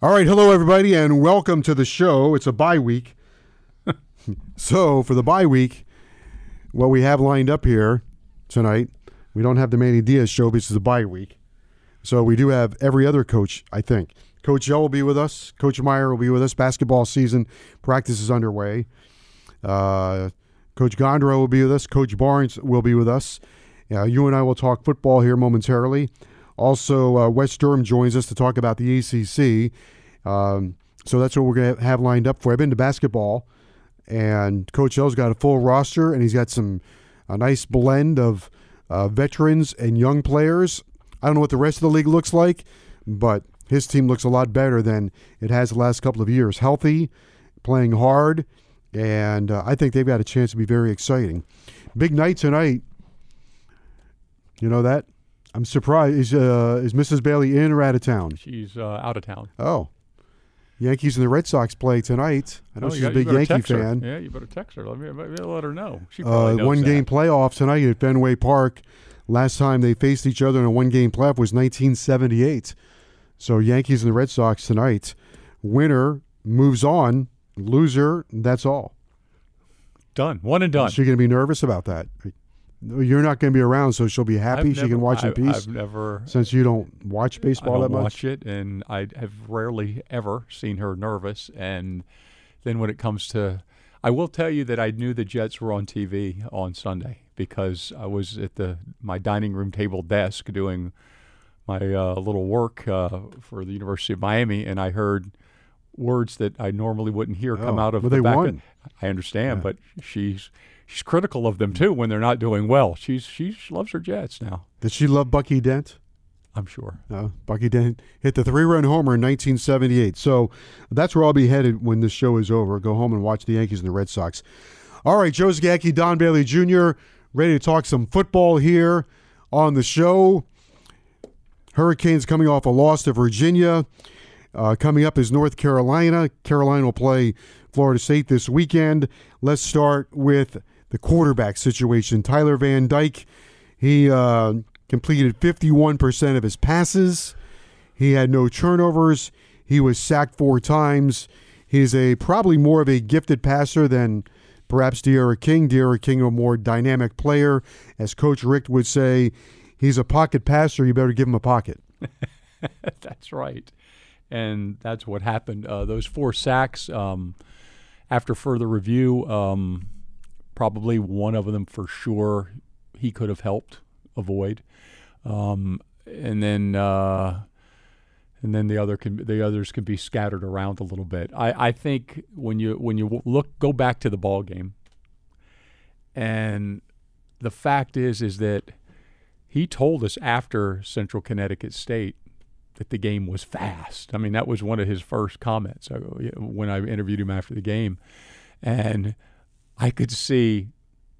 All right, hello everybody, and welcome to the show. It's a bye week. so for the bye week, what we have lined up here tonight, we don't have the Manny Diaz show because it's a bye week. So we do have every other coach, I think. Coach L will be with us. Coach Meyer will be with us. Basketball season practice is underway. Uh, Coach Gondro will be with us. Coach Barnes will be with us. Uh, you and I will talk football here momentarily. Also, uh, Wes Durham joins us to talk about the ACC. Um, so that's what we're going to have lined up for. I've been to basketball, and Coach L's got a full roster, and he's got some a nice blend of uh, veterans and young players. I don't know what the rest of the league looks like, but his team looks a lot better than it has the last couple of years. Healthy, playing hard, and uh, I think they've got a chance to be very exciting. Big night tonight. You know that? I'm surprised. Is uh, is Mrs. Bailey in or out of town? She's uh, out of town. Oh, Yankees and the Red Sox play tonight. I know Oh, she's a got- you big Yankee fan. Yeah, you better text her. Let me, let me let her know. She Uh, probably knows one game that. playoff tonight at Fenway Park. Last time they faced each other in a one game playoff was 1978. So Yankees and the Red Sox tonight. Winner moves on. Loser, that's all. Done. One and done. Is she going to be nervous about that? You're not going to be around, so she'll be happy. I've she never- can watch in I've- peace. I've never. since you don't watch I baseball don't that much. watch it, and I have rarely ever seen her nervous. And then when it comes to, I will tell you that I knew the Jets were on TV on Sunday because I was at the my dining room table desk doing my uh, little work uh, for the University of Miami, and I heard words that I normally wouldn't hear come Oh, out of well, the they back. of- I understand, Yeah. but she's she's critical of them too when they're not doing well. She's she loves her Jets now. Did she love Bucky Dent? I'm sure. No, Bucky Dent hit the three-run homer in 1978. So that's where I'll be headed when this show is over. Go home and watch the Yankees and the Red Sox. All right, Joe Zagacki, Don Bailey Jr., ready to talk some football here on the show. Hurricanes coming off a loss to Virginia. Uh, coming up is North Carolina. Carolina will play Florida State this weekend. Let's start with the quarterback situation. Tyler Van Dyke, he uh, completed 51% of his passes. He had no turnovers. He was sacked four times. He's a probably more of a gifted passer than perhaps D'Eriq King. D'Eriq King, a more dynamic player. As Coach Rick would say, he's a pocket passer. You better give him a pocket. that's right. And that's what happened. Uh, those four sacks, um, after further review, um, probably one of them for sure he could have helped avoid. Um, and then uh, and then the other can the others can be scattered around a little bit. I, I think when you when you look go back to the ball game, and the fact is is that he told us after Central Connecticut State that the game was fast. I mean, that was one of his first comments uh, when I interviewed him after the game. And I could see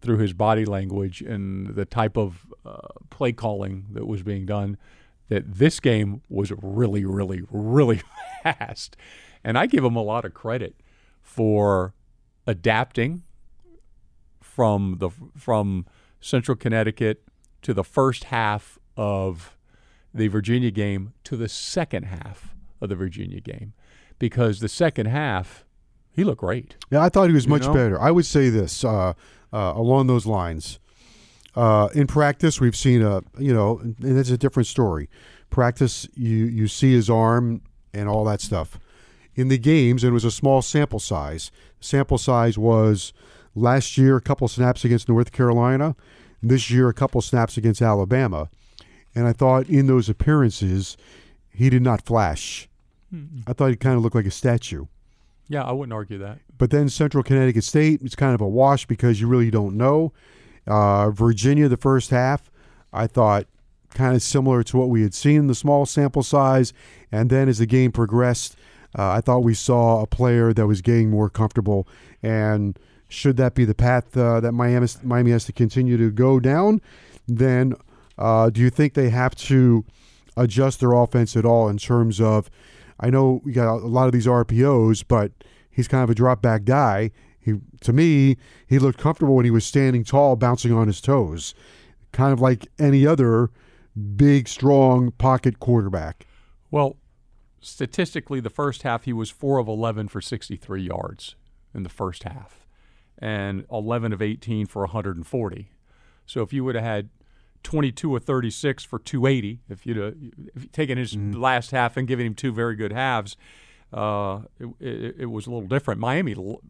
through his body language and the type of uh, play calling that was being done that this game was really, really, really fast. And I give him a lot of credit for adapting from the from Central Connecticut to the first half of the Virginia game to the second half of the Virginia game because the second half he looked great. Yeah, I thought he was You much know? better. I would say this uh, uh, along those lines. Uh, in practice, we've seen a you know, and it's a different story. Practice, you you see his arm and all that stuff. In the games, it was a small sample size. Sample size was last year a couple snaps against North Carolina, this year a couple snaps against Alabama. And I thought in those appearances, he did not flash. I thought he kind of looked like a statue. Yeah, I wouldn't argue that. But then Central Connecticut State, it's kind of a wash because you really don't know. Uh, Virginia, the first half, I thought kind of similar to what we had seen in the small sample size. And then as the game progressed, uh, I thought we saw a player that was getting more comfortable. And should that be the path uh, that Miami, Miami has to continue to go down, then uh, do you think they have to adjust their offense at all in terms of? I know we got a lot of these RPOs, but he's kind of a drop back guy. He, to me, he looked comfortable when he was standing tall, bouncing on his toes, kind of like any other big, strong pocket quarterback. Well, statistically, the first half he was four of eleven for sixty-three yards in the first half, and eleven of eighteen for 140. So if you would have had 22 or 36 for 280, if you'd have if you'd taken his last half and given him two very good halves, uh, it, it, it was a little different. Miami l-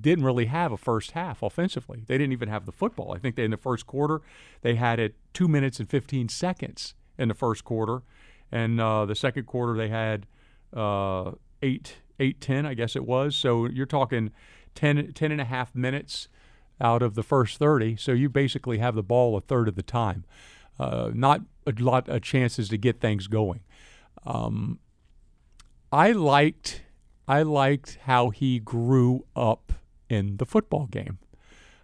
didn't really have a first half offensively. They didn't even have the football. I think they, in the first quarter they had it two minutes and 15 seconds in the first quarter, and uh, the second quarter they had uh, eight eight ten, I guess it was. So you're talking 10, 10 and a half minutes out of the first 30. So you basically have the ball a third of the time. Uh, not a lot of chances to get things going. Um, I liked I liked how he grew up in the football game.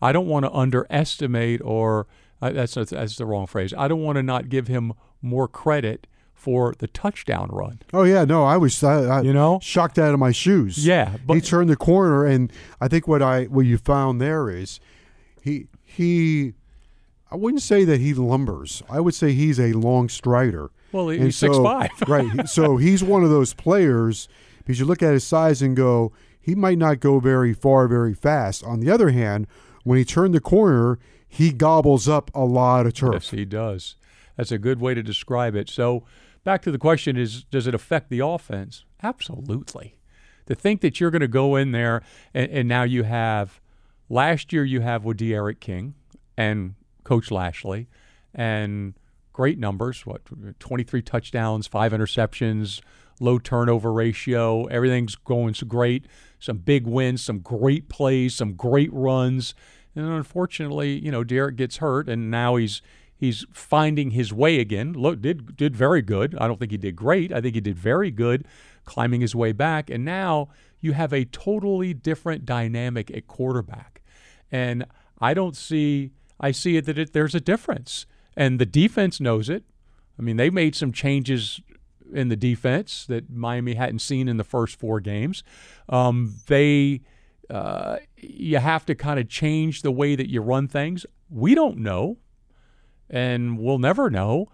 I don't want to underestimate or uh, that's that's the wrong phrase. I don't want to not give him more credit for the touchdown run. Oh yeah, no, I was I, I, You know? shocked out of my shoes. Yeah, but he turned the corner, and I think what I what you found there is he he. I wouldn't say that he lumbers. I would say he's a long strider. Well, he- he's so- 6'5". right. So he's one of those players because you look at his size and go, he might not go very far very fast. On the other hand, when he turned the corner, he gobbles up a lot of turf. Yes, he does. That's a good way to describe it. So, back to the question: Is does it affect the offense? Absolutely. To think that you're going to go in there and, and now you have last year you have with D'Eriq King and Coach Lashlee and great numbers. What 23 touchdowns, five interceptions, low turnover ratio. Everything's going so great. Some big wins, some great plays, some great runs. And unfortunately, you know, D'Eriq gets hurt, and now he's he's finding his way again. Look, did did very good. I don't think he did great. I think he did very good, climbing his way back. And now you have a totally different dynamic at quarterback. And I don't see. I see it that it, there's a difference, and the defense knows it. I mean, they made some changes in the defense that Miami hadn't seen in the first four games. Um, they, uh, you have to kind of change the way that you run things. We don't know, and we'll never know.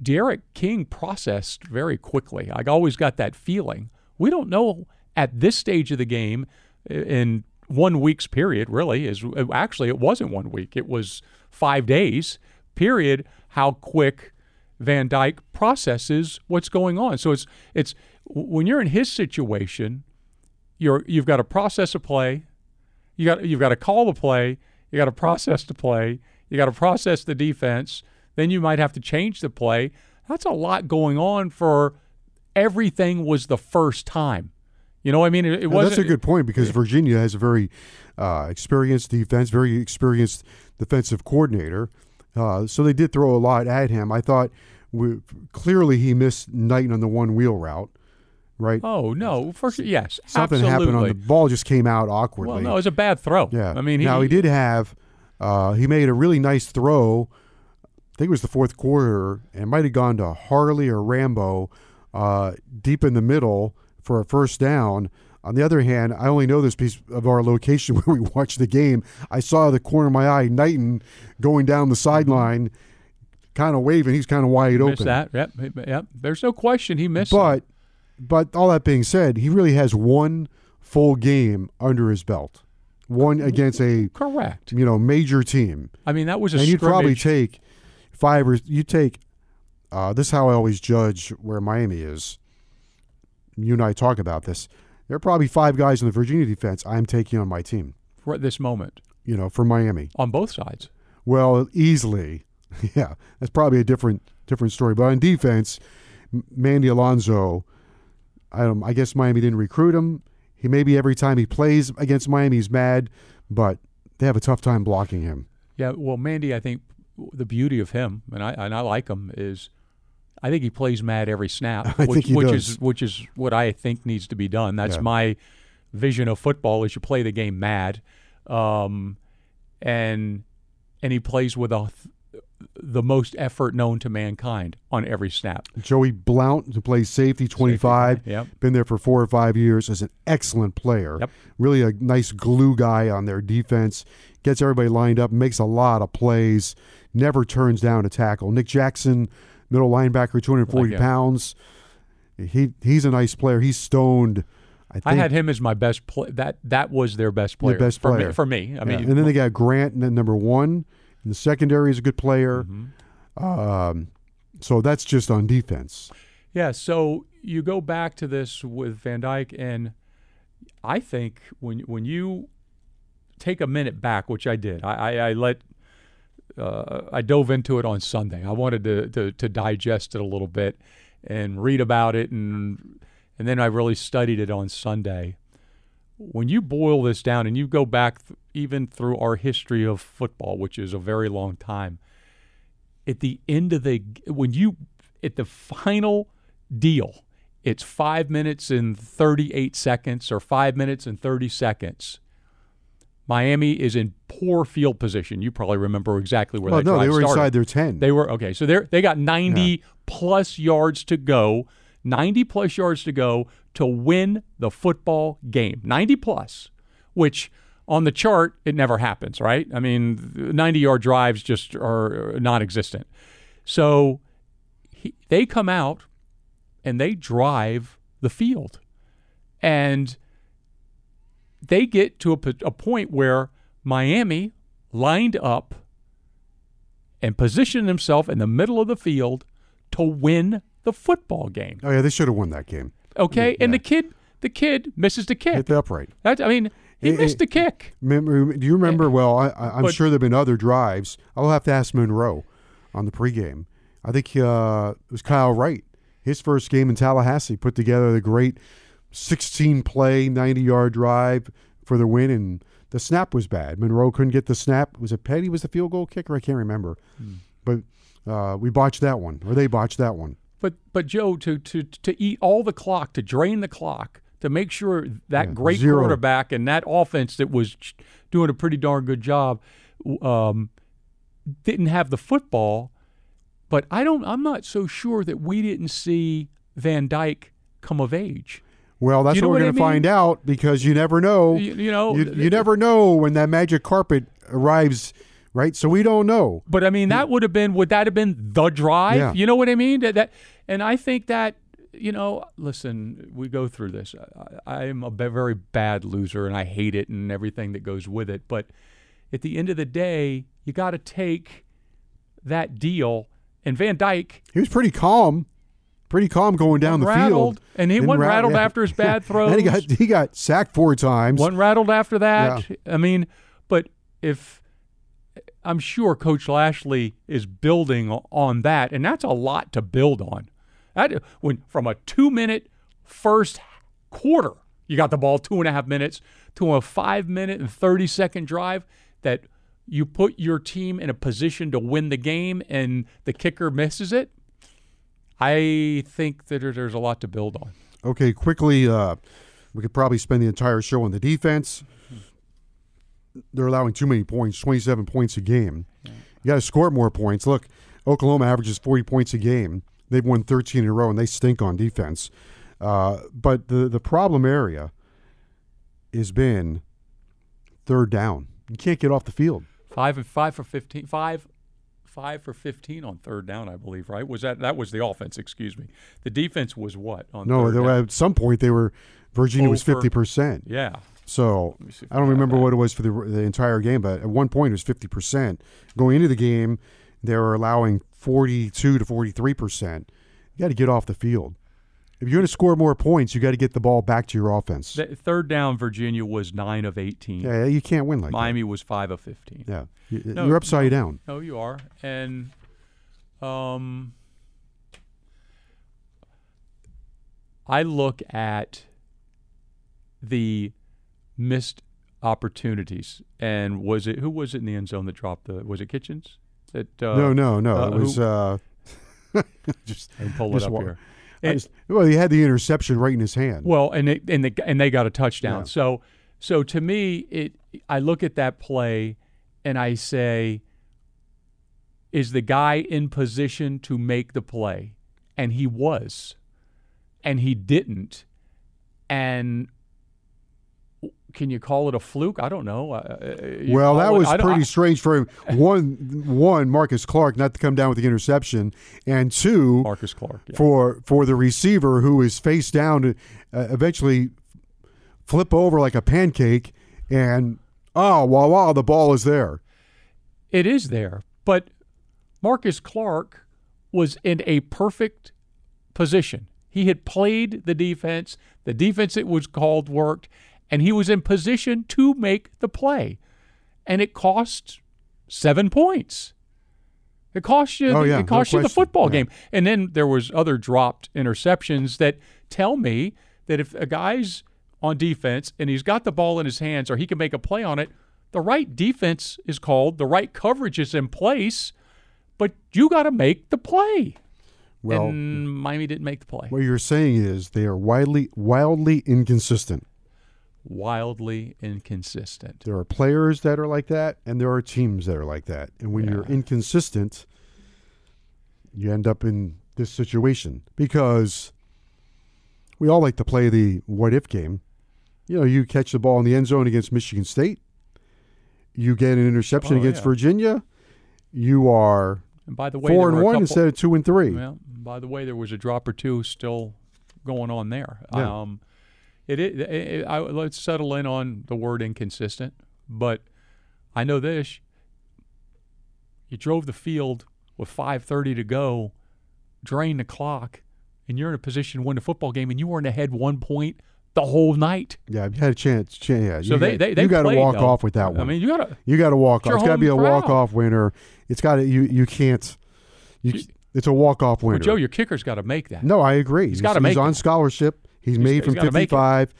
D'Eriq King processed very quickly. I always got that feeling. We don't know at this stage of the game in one week's period, really, is uh, actually it wasn't one week. It was five days, period, how quick Van Dyke processes what's going on. So it's it's when you're in his situation, you're you've got to process a play, you got you've got to call the play, you got to process the play, you got to process the defense, then you might have to change the play. That's a lot going on for everything was the first time. You know, what I mean, it, it wasn't. That's a good point because Virginia has a very uh, experienced defense, very experienced defensive coordinator. Uh, so they did throw a lot at him. I thought we, clearly he missed Knighton on the one wheel route, right? Oh no! First, yes, Something absolutely. happened on the ball, just came out awkwardly. Well, no, it was a bad throw. Yeah. I mean, he, now he did have. Uh, he made a really nice throw. I think it was the fourth quarter, and it might have gone to Harley or Rambo, uh, deep in the middle for a first down. On the other hand, I only know this piece of our location where we watched the game. I saw the corner of my eye, Knighton going down the sideline, kind of waving. He's kind of wide missed open. that. Yep, yep. There's no question he missed. it. But, but all that being said, he really has one full game under his belt, one against a correct. you know major team. I mean, that was a and you'd probably take five or you take. Uh, this is how I always judge where Miami is. you and I talk about this. There are probably five guys in the Virginia defense I'm taking on my team. right this moment You know, for Miami. on both sides. Well, easily, yeah, that's probably a different different story. But on defense, Mandy Alonso, I don't. I guess Miami didn't recruit him. He maybe every time he plays against Miami, he's mad, but they have a tough time blocking him. Yeah, well, Mandy, I think the beauty of him, and I and I like him, is I think he plays mad every snap, I which, think he which is which is what I think needs to be done. That's Yeah. my vision of football: is you play the game mad, um, and and he plays with a the most effort known to mankind on every snap. Joey Blount, who plays safety, 25, Yep. been there for four or five years, is an excellent player. Yep. Really a nice glue guy on their defense. Gets everybody lined up, makes a lot of plays, never turns down a tackle. Nick Jackson, middle linebacker, 240 Like pounds. He he's a nice player. He's stoned. I think. I had him as my best play. That that was their best player. best for player. me. For me, I Yeah. mean, and then they got Grant, then number one. In the secondary is a good player. Mm-hmm. Um, so that's just on defense. Yeah, so you go back to this with Van Dyke, and I think when when you take a minute back, which I did, I, I, I let uh, I dove into it on Sunday. I wanted to, to to digest it a little bit and read about it, and and then I really studied it on Sunday. When you boil this down and you go back th- even through our history of football, which is a very long time, at the end of the when you at the final deal, it's five minutes and 38 seconds or five minutes and 30 seconds. Miami is in poor field position. You probably remember exactly where Well, that no, they were started. inside their 10. They were okay. So they they got 90 plus yards to go, 90 plus yards to go to win the football game. 90 plus, which on the chart it never happens, right? I mean, 90 yard drives just are non-existent. So he, they come out and they drive the field, and they get to a point where Miami lined up and positioned himself in the middle of the field to win the football game. oh yeah, they should have won that game. Okay, and Yeah. the kid, the kid misses the kick. Hit the upright. That I mean, he Eh, missed the kick. Remember, do you remember? Well, I, I, I'm But- sure there've been other drives. I'll have to ask Monroe on the pregame. I think uh, it was Kyle Wright. His first game in Tallahassee put together the great 16 play, 90 yard drive for the win, and the snap was bad. Monroe couldn't get the snap. Was it Petty was the field goal kicker? I can't remember. Hmm. But uh, we botched that one, or they botched that one. But but Joe, to to to eat all the clock, to drain the clock, to make sure that Yeah, great zero. quarterback and that offense that was doing a pretty darn good job, um, didn't have the football. But I don't. I'm not so sure that we didn't see Van Dyke come of age. Well, that's You know what we're going to find out because you never know. You, you know, you, you never know when that magic carpet arrives, right? So we don't know. But I mean, that would have been would that have been the drive? Yeah. You know what I mean? That, that and I think that you know, listen, we go through this. I, am a very bad loser, and I hate it and everything that goes with it. But at the end of the day, you got to take that deal. And Van Dyke He was pretty calm, pretty calm going down the rattled, field. and he wasn't rattled yeah. after his bad throws. and he got he got sacked four times. Wasn't rattled after that. I mean, but if I'm sure Coach Lashlee is building on that, and that's a lot to build on. That when from a two minute first quarter, you got the ball two and a half minutes to a five minute and thirty second drive that you put your team in a position to win the game, and the kicker misses it. I think that there's a lot to build on. Okay, quickly, uh, we could probably spend the entire show on the defense. They're allowing too many points, 27 points a game. You got to score more points. Look, Oklahoma averages 40 points a game. They've won 13 in a row, and they stink on defense. Uh, but the, the problem area has been third down. You can't get off the field. Five and five for fifteen. Five, five for fifteen on third down, I believe. Right? Was that that was the offense? Excuse me. The defense was what on No, at some point they were Virginia was 50%. Yeah. So me see if I don't remember that. what it was for the the entire game, but at one point it was fifty percent. Going into the game, they were allowing forty two to forty three percent. You got to get off the field. If you're going to score more points, you got to get the ball back to your offense. The third down, Virginia was nine of eighteen. yeah, you can't win like Miami was five of fifteen. Yeah, You- No, you're upside down. No, you are, and um, I look at the missed opportunities, and was it who was it in the end zone that dropped the? Was it Kitchens? That uh, no, no, no. uh, it was uh, just. I can pull it up wa- here. And- just- well, he had the interception right in his hand. Well, and they and they and they got a touchdown. Yeah. So so to me, it I look at that play and I say, is the guy in position to make the play? And he was, and he didn't. And can you call it a fluke? I don't know. Uh, Well, that was I don't- pretty strange for him. One, one, Marcus Clarke not to come down with the interception, and two, Marcus Clarke. yeah. for for the receiver who is face down to uh, eventually flip over like a pancake, and oh, wow, wow, the ball is there. It is there, but Marcus Clarke was in a perfect position. He had played the defense. The defense it was called worked, and he was in position to make the play. And it cost seven points. It cost you. Oh, the, yeah, it cost no you the football Yeah. game. And then there was other dropped interceptions that tell me that if a guy's on defense and he's got the ball in his hands or he can make a play on it, the right defense is called, the right coverage is in place, but you got to make the play. Well, and Miami didn't make the play. what you're saying is they are wildly wildly inconsistent. Wildly inconsistent. There are players that are like that, and there are teams that are like that. And when you're inconsistent, you end up in this situation because we all like to play the what if game. You know, you catch the ball in the end zone against Michigan State, you get an interception Oh, against yeah. Virginia, you are And by the way, four and one couple- instead of two and three. Well, by the way, there was a drop or two still going on there. Yeah. Um, it, it, it, I, let's settle in on the word inconsistent, but I know this: you drove the field with 5:30 to go, drained the clock, and you're in a position to win the football game, and you weren't ahead one point the whole night. Yeah, you had a chance. chance yeah, So you they got, they, they you got to walk though. off with that one. I mean, you got to. you got to walk off. It's got to be a walk off winner. It's got to you. You can't. You, You- it's a walk off winner. But Joe, your kicker's got to make that. No, I agree. He's gotta make on it. scholarship. He's, He's- made he's from gotta make it. 55.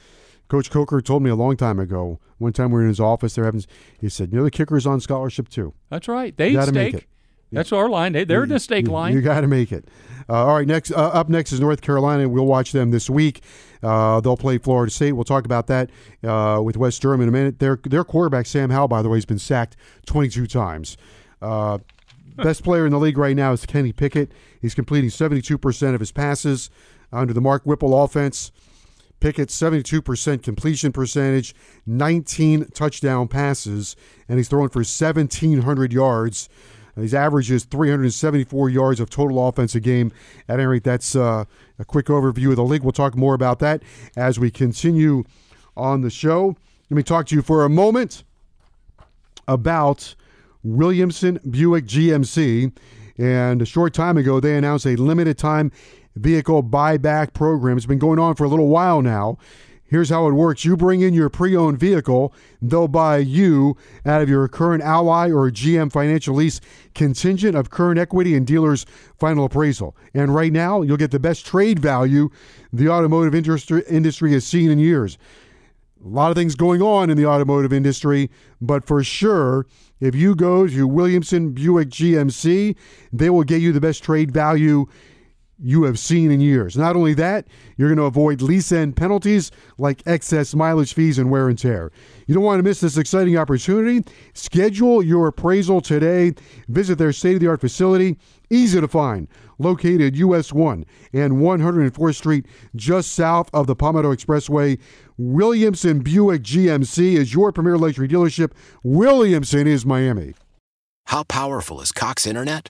Coach Coker told me a long time ago. One time we were in his office. They're having. He said, "You know, the kicker is on scholarship too. That's right. They gotta make it. That's our line. They, they're the steak you, line. You got to make it. Uh, all right. Next, uh, up next is North Carolina. We'll watch them this week. Uh, they'll play Florida State. We'll talk about that uh, with Wes Durham in a minute. Their their quarterback Sam Howell, by the way, has been sacked 22 times. Uh, best player in the league right now is Kenny Pickett. He's completing 72% of his passes under the Mark Whipple offense. Pickett, 72% completion percentage, 19 touchdown passes, and he's throwing for 1,700 yards. His average is 374 yards of total offense a game. At any rate, that's uh, a quick overview of the league. We'll talk more about that as we continue on the show. Let me talk to you for a moment about Williamson Buick GMC. And a short time ago, they announced a limited time vehicle buyback program. It's been going on for a little while now. Here's how it works you bring in your pre owned vehicle, they'll buy you out of your current Ally or GM financial lease contingent of current equity and dealer's final appraisal. And right now, you'll get the best trade value the automotive industry, industry has seen in years a lot of things going on in the automotive industry, but for sure, if you go to Williamson Buick GMC, they will get you the best trade value you have seen in years. Not only that, you're going to avoid lease end penalties like excess mileage fees and wear and tear. You don't want to miss this exciting opportunity. Schedule your appraisal today. Visit their state of the art facility, easy to find, located US 1 and 104th Street, just south of the Palmetto Expressway. Williamson Buick GMC is your premier luxury dealership. Williamson is Miami. How powerful is Cox Internet?